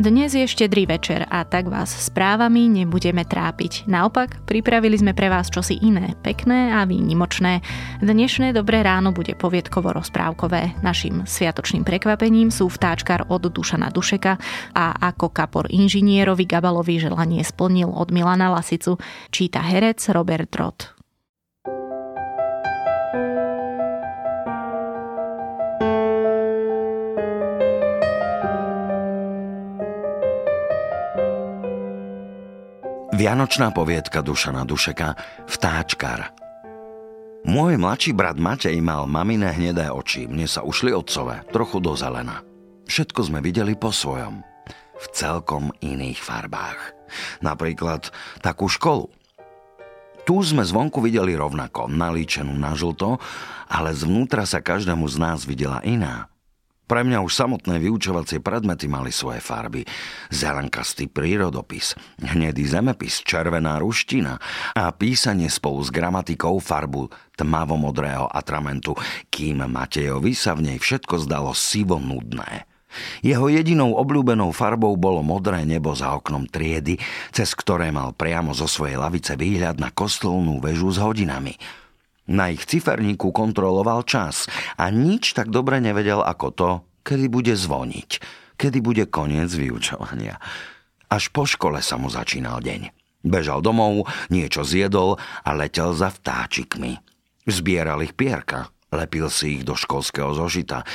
Dnes je štedrý večer a tak vás správami nebudeme trápiť. Naopak, pripravili sme pre vás čosi iné, pekné a výnimočné. Dnešné Dobré ráno bude poviedkovo rozprávkové. Našim sviatočným prekvapením sú vtáčkar od Dušana Dušeka a ako kapor inžinierovi Gabalovi želanie splnil od Milana Lasicu, číta herec Robert Rod. Vianočná poviedka Dušana Dušeka Vtáčkar Môj mladší brat Matej mal mamine hnedé oči, mne sa ušli otcové, trochu do zelena. Všetko sme videli po svojom, v celkom iných farbách. Napríklad takú školu. Tu sme zvonku videli rovnako, nalíčenú na žlto, ale zvnútra sa každému z nás videla iná. Pre mňa už samotné vyučovacie predmety mali svoje farby. Zelenkastý prírodopis, hnedý zemepis, červená ruština a písanie spolu s gramatikou farbu tmavomodrého atramentu, kým Matejovi sa v nej všetko zdalo sivo nudné. Jeho jedinou obľúbenou farbou bolo modré nebo za oknom triedy, cez ktoré mal priamo zo svojej lavice výhľad na kostolnú väžu s hodinami – na ich ciferníku kontroloval čas a nič tak dobre nevedel ako to, kedy bude zvoniť, kedy bude koniec vyučovania. Až po škole sa mu začínal deň. Bežal domov, niečo zjedol a letel za vtáčikmi. Zbieral ich pierka, lepil si ich do školského zožita.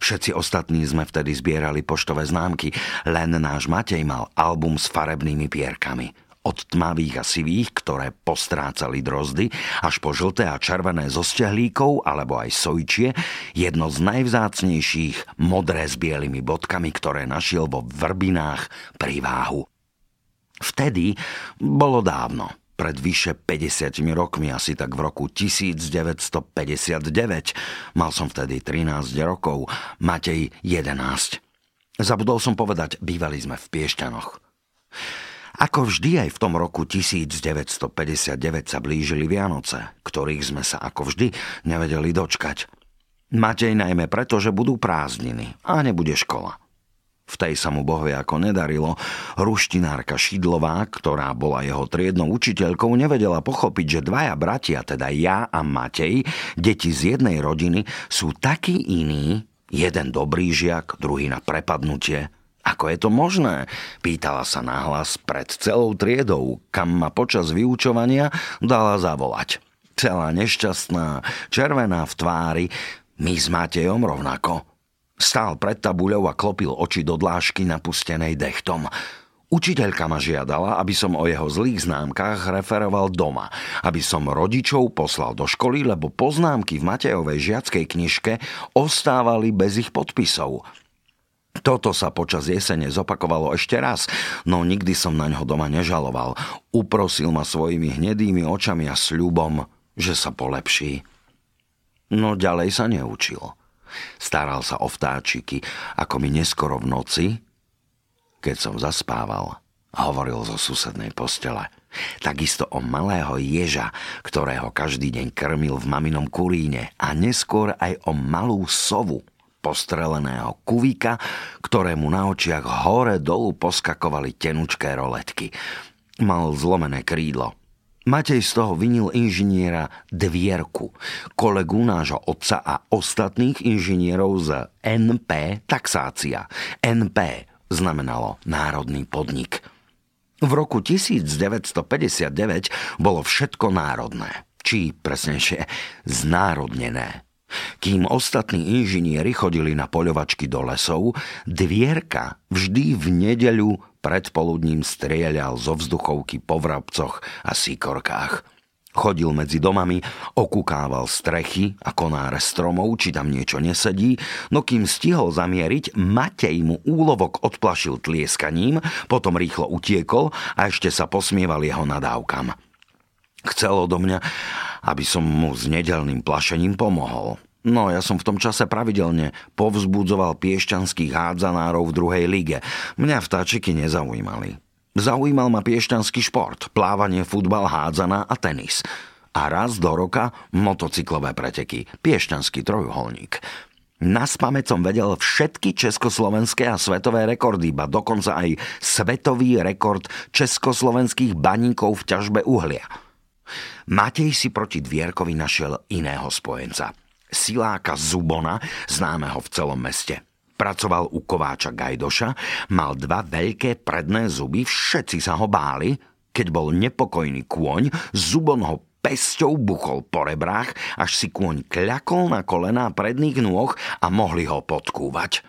Všetci ostatní sme vtedy zbierali poštové známky, len náš Matej mal album s farebnými pierkami – od tmavých a sivých, ktoré postrácali drozdy, až po žlté a červené zo stehlíkov alebo aj sojčie, jedno z najvzácnejších modré s bielými bodkami, ktoré našiel vo vrbinách pri váhu. Vtedy bolo dávno, pred vyše 50 rokmi, asi tak v roku 1959. Mal som vtedy 13 rokov, Matej 11. Zabudol som povedať, bývali sme v Piešťanoch. Ako vždy aj v tom roku 1959 sa blížili Vianoce, ktorých sme sa ako vždy nevedeli dočkať. Matej najmä preto, že budú prázdniny a nebude škola. V tej sa mu bohvie ako nedarilo. Ruštinárka Šidlová, ktorá bola jeho triednou učiteľkou, nevedela pochopiť, že dvaja bratia, teda ja a Matej, deti z jednej rodiny, sú takí iní, jeden dobrý žiak, druhý na prepadnutie, ako je to možné? Pýtala sa nahlas pred celou triedou, kam ma počas vyučovania dala zavolať. Celá nešťastná, červená v tvári, my s Matejom rovnako. Stál pred tabuľou a klopil oči do dlášky napustenej dechtom. Učiteľka ma žiadala, aby som o jeho zlých známkach referoval doma, aby som rodičov poslal do školy, lebo poznámky v Matejovej žiackej knižke ostávali bez ich podpisov. Toto sa počas jesene zopakovalo ešte raz, no nikdy som na ňo doma nežaloval. Uprosil ma svojimi hnedými očami a sľubom, že sa polepší. No ďalej sa neučil. Staral sa o vtáčiky, ako mi neskoro v noci, keď som zaspával, hovoril zo susednej postele. Takisto o malého ježa, ktorého každý deň krmil v maminom kuríne a neskôr aj o malú sovu, postreleného kuvíka, ktorému na očiach hore dolu poskakovali tenučké roletky. Mal zlomené krídlo. Matej z toho vinil inžiniera Dvierku, kolegu nášho otca a ostatných inžinierov z NP Taxácia. NP znamenalo Národný podnik. V roku 1959 bolo všetko národné, či presnejšie znárodnené. Kým ostatní inžinieri chodili na poľovačky do lesov, Dvierka vždy v nedeľu predpoludním strieľal zo vzduchovky po vrabcoch a síkorkách. Chodil medzi domami, okúkával strechy a konáre stromov, či tam niečo nesedí, no kým stihol zamieriť, Matej mu úlovok odplašil tlieskaním, potom rýchlo utiekol a ešte sa posmieval jeho nadávkam. Chcel odo mňa, aby som mu s nedelným plašením pomohol. No, ja som v tom čase pravidelne povzbudzoval piešťanských hádzanárov v druhej lige. Mňa vtáčiky nezaujímali. Zaujímal ma piešťanský šport, plávanie, futbal, hádzana a tenis. A raz do roka motocyklové preteky, piešťanský trojuholník. Na spamäť som vedel všetky československé a svetové rekordy, ba dokonca aj svetový rekord československých baníkov v ťažbe uhlia. Matej si proti Dvierkovi našiel iného spojenca. Siláka Zubona, známeho v celom meste. Pracoval u kováča Gajdoša, mal dva veľké predné zuby, všetci sa ho báli, keď bol nepokojný kôň, Zubon ho pesťou buchol po rebrách, až si kôň kľakol na kolená predných nôh a mohli ho podkúvať.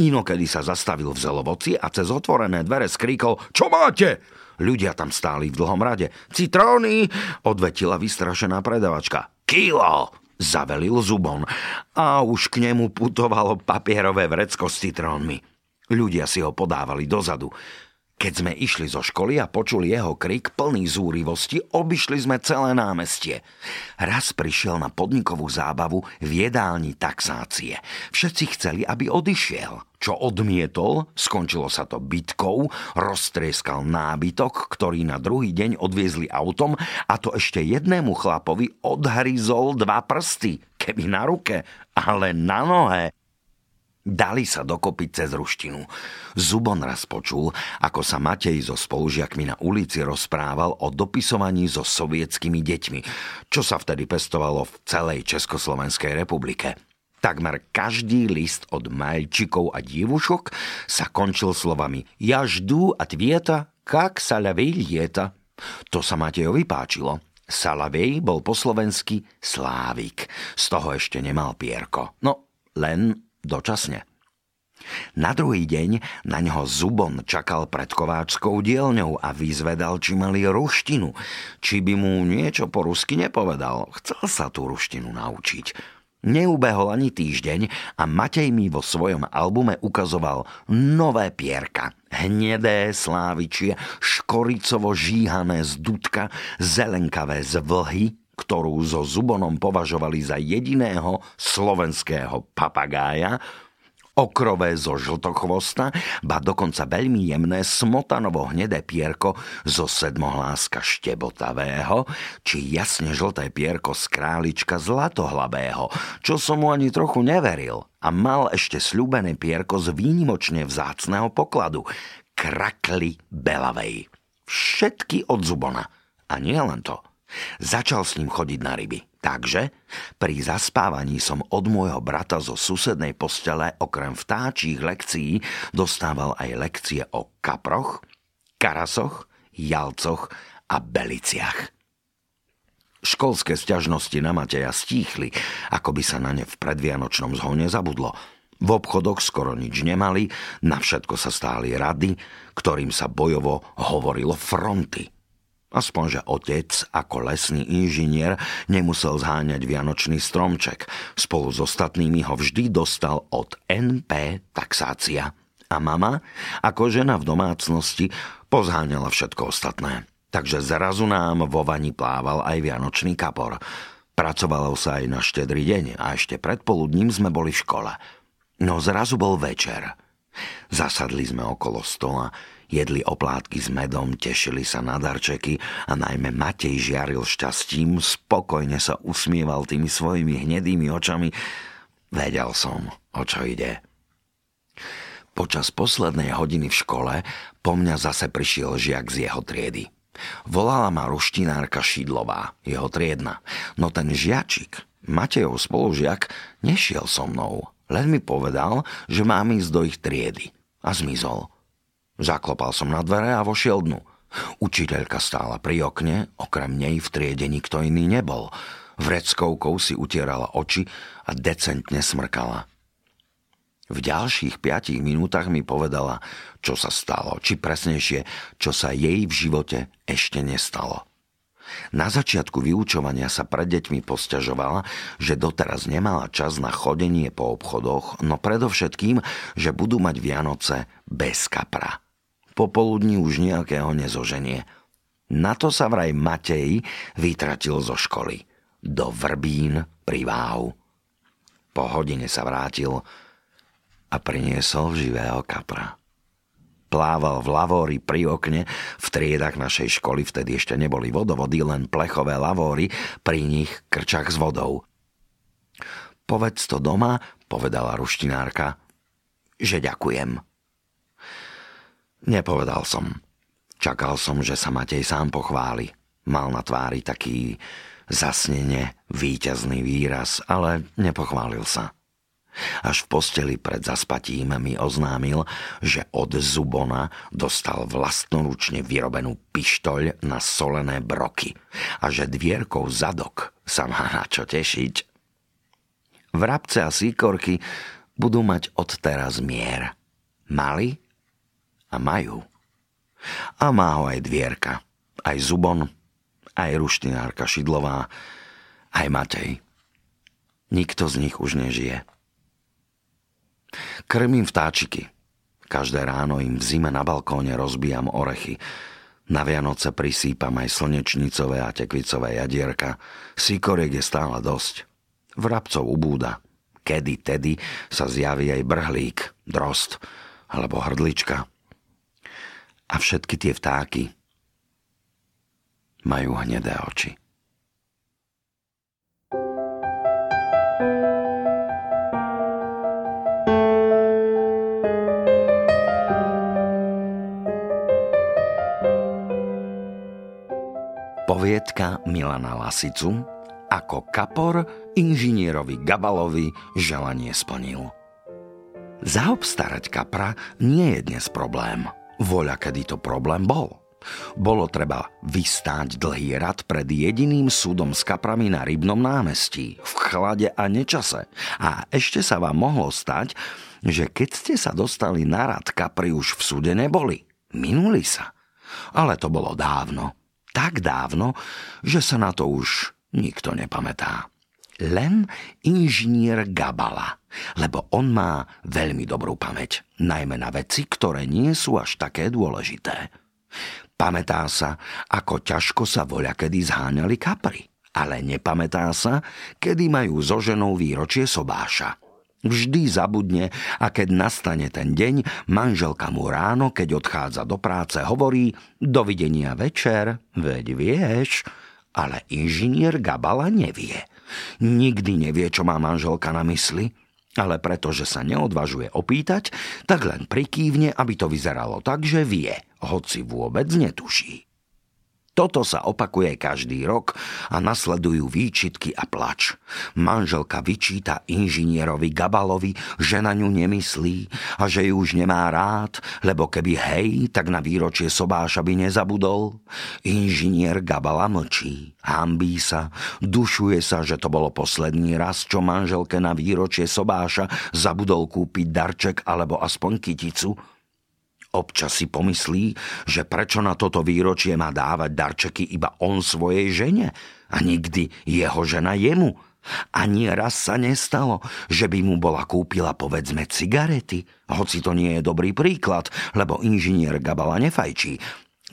Inokedy sa zastavil v zelovoci a cez otvorené dvere skríkol Čo máte? Ľudia tam stáli v dlhom rade. Citróny! Odvetila vystrašená predavačka. Kilo! Zavelil zubon a už k nemu putovalo papierové vrecko s citrónmi. Ľudia si ho podávali dozadu. Keď sme išli zo školy a počuli jeho krik plný zúrivosti, obišli sme celé námestie. Raz prišiel na podnikovú zábavu v jedálni taxácie. Všetci chceli, aby odišiel. Čo odmietol, skončilo sa to bitkou, roztrieskal nábytok, ktorý na druhý deň odviezli autom a to ešte jednému chlapovi odhryzol dva prsty, keby na ruke, ale na nohe Dali sa dokopy cez ruštinu. Zubon raz počul, ako sa Matej so spolužiakmi na ulici rozprával o dopisovaní so sovietskými deťmi, čo sa vtedy pestovalo v celej Československej republike. Takmer každý list od majčikov a divušok sa končil slovami Ja ždu a tvieta, kak sa ľavej lieta. To sa Matejovi páčilo. Salavej bol po slovensky Slávik. Z toho ešte nemal pierko. No, len dočasne. Na druhý deň na ňo Zubon čakal pred kováčskou dielňou a vyzvedal, či mali ruštinu. Či by mu niečo po rusky nepovedal. Chcel sa tú ruštinu naučiť. Neubehol ani týždeň a Matej mi vo svojom albume ukazoval nové pierka. Hnedé slávičie, škoricovo žíhané z dudka, zelenkavé z vlhy, ktorú so Zubonom považovali za jediného slovenského papagája, okrové zo žltochvosta, ba dokonca veľmi jemné smotanovo hnedé pierko zo sedmohláska štebotavého, či jasne žlté pierko z králička zlatohlabého, čo som mu ani trochu neveril a mal ešte sľúbené pierko z výnimočne vzácného pokladu, krakly belavej. Všetky od Zubona. A nie len to – Začal s ním chodiť na ryby. Takže pri zaspávaní som od môjho brata zo susednej postele okrem vtáčích lekcií dostával aj lekcie o kaproch, karasoch, jalcoch a beliciach. Školské sťažnosti na Mateja stíchli, ako by sa na ne v predvianočnom zhone zabudlo. V obchodoch skoro nič nemali, na všetko sa stáli rady, ktorým sa bojovo hovorilo fronty – Aspoň, že otec ako lesný inžinier nemusel zháňať vianočný stromček. Spolu s ostatnými ho vždy dostal od NP taxácia. A mama, ako žena v domácnosti, pozháňala všetko ostatné. Takže zrazu nám vo vani plával aj vianočný kapor. Pracovalo sa aj na štedrý deň a ešte predpoludním sme boli v škole. No zrazu bol večer. Zasadli sme okolo stola, jedli oplátky s medom, tešili sa na darčeky a najmä Matej žiaril šťastím, spokojne sa usmieval tými svojimi hnedými očami. Vedel som, o čo ide. Počas poslednej hodiny v škole po mňa zase prišiel žiak z jeho triedy. Volala ma ruštinárka Šidlová, jeho triedna. No ten žiačik, Matejov spolužiak, nešiel so mnou, len mi povedal, že mám ísť do ich triedy. A zmizol. Zaklopal som na dvere a vošiel dnu. Učiteľka stála pri okne, okrem nej v triede nikto iný nebol. Vreckovkou si utierala oči a decentne smrkala. V ďalších piatich minútach mi povedala, čo sa stalo, či presnejšie, čo sa jej v živote ešte nestalo. Na začiatku vyučovania sa pred deťmi posťažovala, že doteraz nemala čas na chodenie po obchodoch, no predovšetkým, že budú mať Vianoce bez kapra popoludní už nejakého nezoženie. Na to sa vraj Matej vytratil zo školy. Do Vrbín pri Váhu. Po hodine sa vrátil a priniesol živého kapra. Plával v lavóri pri okne, v triedach našej školy vtedy ešte neboli vodovody, len plechové lavóry, pri nich krčach s vodou. Povedz to doma, povedala ruštinárka, že ďakujem. Nepovedal som. Čakal som, že sa Matej sám pochváli. Mal na tvári taký zasnene víťazný výraz, ale nepochválil sa. Až v posteli pred zaspatím mi oznámil, že od Zubona dostal vlastnoručne vyrobenú pištoľ na solené broky a že dvierkou zadok sa má na čo tešiť. Vrabce a síkorky budú mať odteraz mier. Mali a majú. A má ho aj dvierka, aj Zubon, aj ruštinárka Šidlová, aj Matej. Nikto z nich už nežije. Krmím vtáčiky. Každé ráno im v zime na balkóne rozbijam orechy. Na Vianoce prisýpam aj slnečnicové a tekvicové jadierka. Síkoriek je stále dosť. Vrabcov ubúda. Kedy tedy sa zjaví aj brhlík, drost alebo hrdlička. A všetky tie vtáky majú hnedé oči. Poviedka Milana Lasicu ako kapor inžinierovi Gabalovi želanie splnil. Zaobstarať kapra nie je dnes problém. Voľa, kedy to problém bol. Bolo treba vystáť dlhý rad pred jediným súdom s kaprami na Rybnom námestí, v chlade a nečase. A ešte sa vám mohlo stať, že keď ste sa dostali na rad, kapri už v súde neboli. Minuli sa. Ale to bolo dávno tak dávno, že sa na to už nikto nepamätá. Len inžinier Gabala, lebo on má veľmi dobrú pamäť, najmä na veci, ktoré nie sú až také dôležité. Pamätá sa, ako ťažko sa voľa kedy zháňali kapry, ale nepamätá sa, kedy majú so ženou výročie sobáša. Vždy zabudne a keď nastane ten deň, manželka mu ráno, keď odchádza do práce, hovorí dovidenia večer, veď vieš, ale inžinier Gabala nevie. Nikdy nevie, čo má manželka na mysli, ale pretože sa neodvažuje opýtať, tak len prikývne, aby to vyzeralo tak, že vie, hoci vôbec netuší. Toto sa opakuje každý rok a nasledujú výčitky a plač. Manželka vyčíta inžinierovi Gabalovi, že na ňu nemyslí a že ju už nemá rád, lebo keby hej, tak na výročie sobáša by nezabudol. Inžinier Gabala mlčí, hambí sa, dušuje sa, že to bolo posledný raz, čo manželke na výročie sobáša zabudol kúpiť darček alebo aspoň kyticu – Občas si pomyslí, že prečo na toto výročie má dávať darčeky iba on svojej žene a nikdy jeho žena jemu. Ani raz sa nestalo, že by mu bola kúpila povedzme cigarety, hoci to nie je dobrý príklad, lebo inžinier Gabala nefajčí.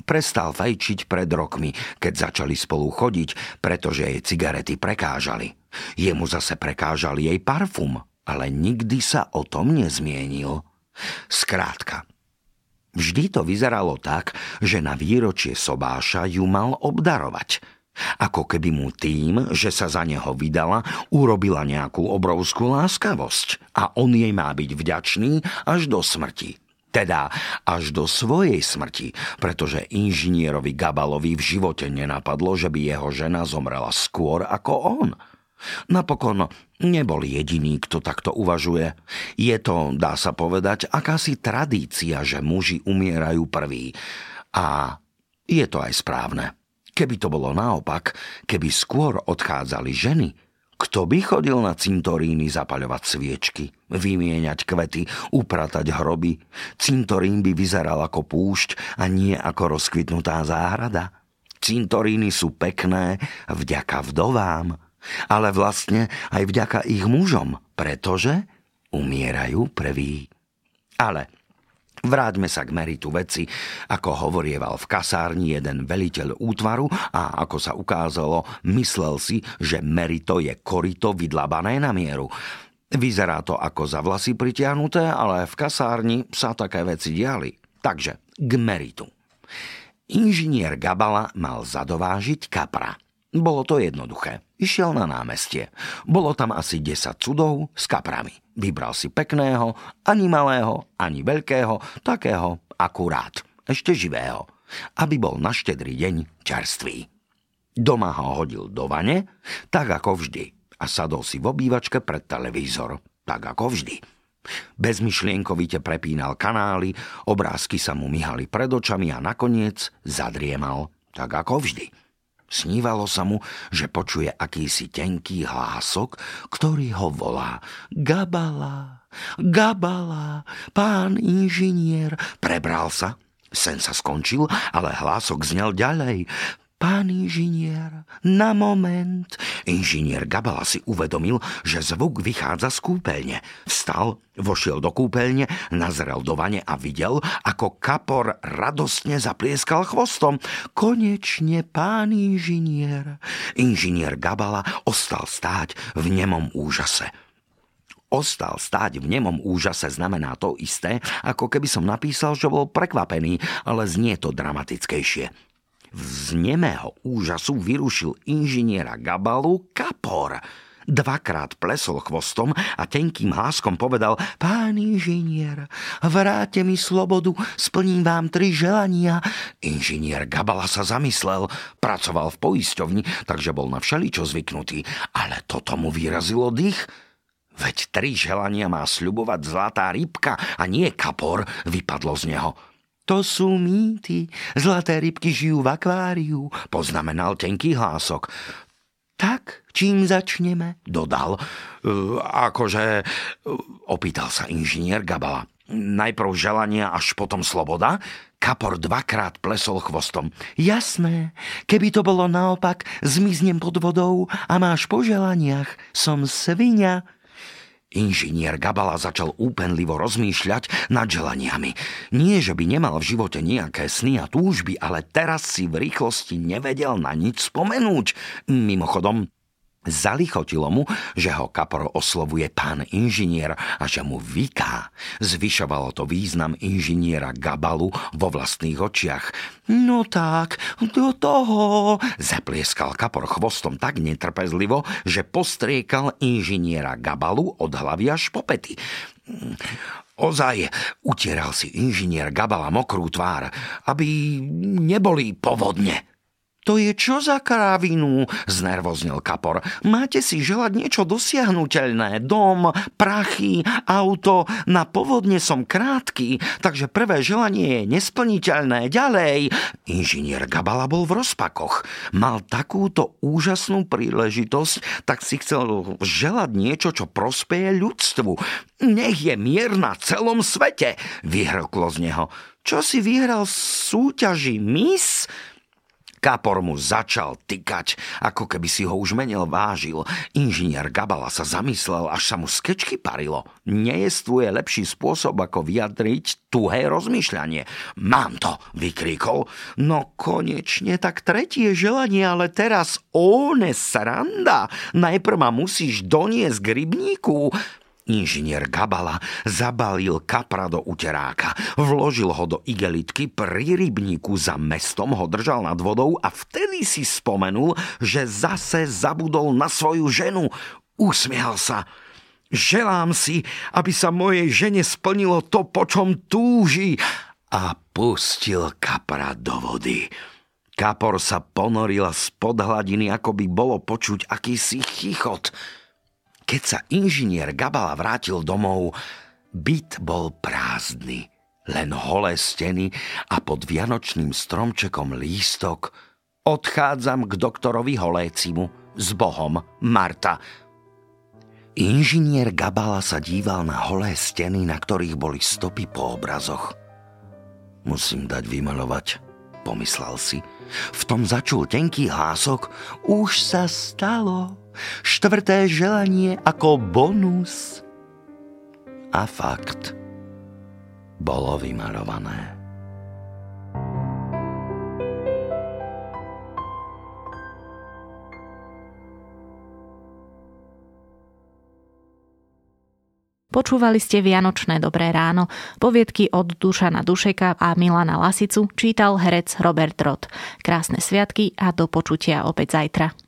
Prestal fajčiť pred rokmi, keď začali spolu chodiť, pretože jej cigarety prekážali. Jemu zase prekážali jej parfum, ale nikdy sa o tom nezmienil. Skrátka, Vždy to vyzeralo tak, že na výročie sobáša ju mal obdarovať. Ako keby mu tým, že sa za neho vydala, urobila nejakú obrovskú láskavosť a on jej má byť vďačný až do smrti. Teda až do svojej smrti, pretože inžinierovi Gabalovi v živote nenapadlo, že by jeho žena zomrela skôr ako on – Napokon nebol jediný, kto takto uvažuje. Je to, dá sa povedať, akási tradícia, že muži umierajú prví. A je to aj správne. Keby to bolo naopak, keby skôr odchádzali ženy, kto by chodil na cintoríny zapaľovať sviečky, vymieňať kvety, upratať hroby? Cintorín by vyzeral ako púšť a nie ako rozkvitnutá záhrada. Cintoríny sú pekné vďaka vdovám ale vlastne aj vďaka ich mužom, pretože umierajú prví. Ale Vráťme sa k meritu veci, ako hovorieval v kasárni jeden veliteľ útvaru a ako sa ukázalo, myslel si, že merito je korito vydlabané na mieru. Vyzerá to ako za vlasy pritiahnuté, ale v kasárni sa také veci diali. Takže k meritu. Inžinier Gabala mal zadovážiť kapra. Bolo to jednoduché. Išiel na námestie. Bolo tam asi 10 cudov s kaprami. Vybral si pekného, ani malého, ani veľkého, takého akurát, ešte živého, aby bol na štedrý deň čerstvý. Doma ho hodil do vane, tak ako vždy, a sadol si v obývačke pred televízor, tak ako vždy. Bezmyšlienkovite prepínal kanály, obrázky sa mu myhali pred očami a nakoniec zadriemal, tak ako vždy. Snívalo sa mu, že počuje akýsi tenký hlások, ktorý ho volá Gabala, Gabala, pán inžinier. Prebral sa, sen sa skončil, ale hlások znel ďalej. Pán inžinier, na moment. Inžinier Gabala si uvedomil, že zvuk vychádza z kúpeľne. Vstal, vošiel do kúpeľne, nazrel do vane a videl, ako kapor radostne zaplieskal chvostom. Konečne, pán inžinier. Inžinier Gabala ostal stáť v nemom úžase. Ostal stáť v nemom úžase znamená to isté, ako keby som napísal, že bol prekvapený, ale znie to dramatickejšie. Z nemého úžasu vyrušil inžiniera Gabalu kapor. Dvakrát plesol chvostom a tenkým hláskom povedal Pán inžinier, vráte mi slobodu, splním vám tri želania. Inžinier Gabala sa zamyslel, pracoval v poisťovni, takže bol na všeličo zvyknutý, ale toto mu vyrazilo dých. Veď tri želania má sľubovať zlatá rybka a nie kapor, vypadlo z neho. To sú mýty. Zlaté rybky žijú v akváriu, poznamenal tenký hlások. Tak, čím začneme? Dodal. E, akože, e, opýtal sa inžinier Gabala. Najprv želania, až potom sloboda? Kapor dvakrát plesol chvostom. Jasné, keby to bolo naopak, zmiznem pod vodou a máš po želaniach. Som svinia. Inžinier Gabala začal úpenlivo rozmýšľať nad želaniami. Nie, že by nemal v živote nejaké sny a túžby, ale teraz si v rýchlosti nevedel na nič spomenúť. Mimochodom, Zalichotilo mu, že ho kapor oslovuje pán inžinier a že mu vyká. Zvyšovalo to význam inžiniera Gabalu vo vlastných očiach. No tak, do toho, zaplieskal kapor chvostom tak netrpezlivo, že postriekal inžiniera Gabalu od hlavy až po pety. Ozaj, utieral si inžinier Gabala mokrú tvár, aby neboli povodne. To je čo za krávinu? Znervoznil kapor. Máte si želať niečo dosiahnutelné. Dom, prachy, auto. Na povodne som krátky, takže prvé želanie je nesplniteľné. Ďalej. Inžinier Gabala bol v rozpakoch. Mal takúto úžasnú príležitosť, tak si chcel želať niečo, čo prospeje ľudstvu. Nech je mier na celom svete, vyhrklo z neho. Čo si vyhral súťaži Miss? Kapor mu začal tykať, ako keby si ho už menil vážil. Inžinier Gabala sa zamyslel, až sa mu skečky parilo. Nejestvuje lepší spôsob, ako vyjadriť tuhé rozmýšľanie. Mám to, vykríkol. No konečne, tak tretie želanie, ale teraz one sranda. Najprv ma musíš doniesť k rybníku. Inžinier Gabala zabalil kapra do uteráka, vložil ho do igelitky, pri rybníku za mestom ho držal nad vodou a vtedy si spomenul, že zase zabudol na svoju ženu. Usmial sa. Želám si, aby sa mojej žene splnilo to, po čom túži. A pustil kapra do vody. Kapor sa ponoril spod hladiny, ako by bolo počuť akýsi chichot. Keď sa inžinier Gabala vrátil domov, byt bol prázdny. Len holé steny a pod vianočným stromčekom lístok Odchádzam k doktorovi Holécimu. S Bohom, Marta. Inžinier Gabala sa díval na holé steny, na ktorých boli stopy po obrazoch. Musím dať vymalovať, pomyslel si. V tom začul tenký hlások. Už sa stalo štvrté želanie ako bonus. A fakt, bolo vymalované. Počúvali ste Vianočné dobré ráno. Poviedky od Dušana Dušeka a Milana Lasicu čítal herec Robert Rod. Krásne sviatky a do počutia opäť zajtra.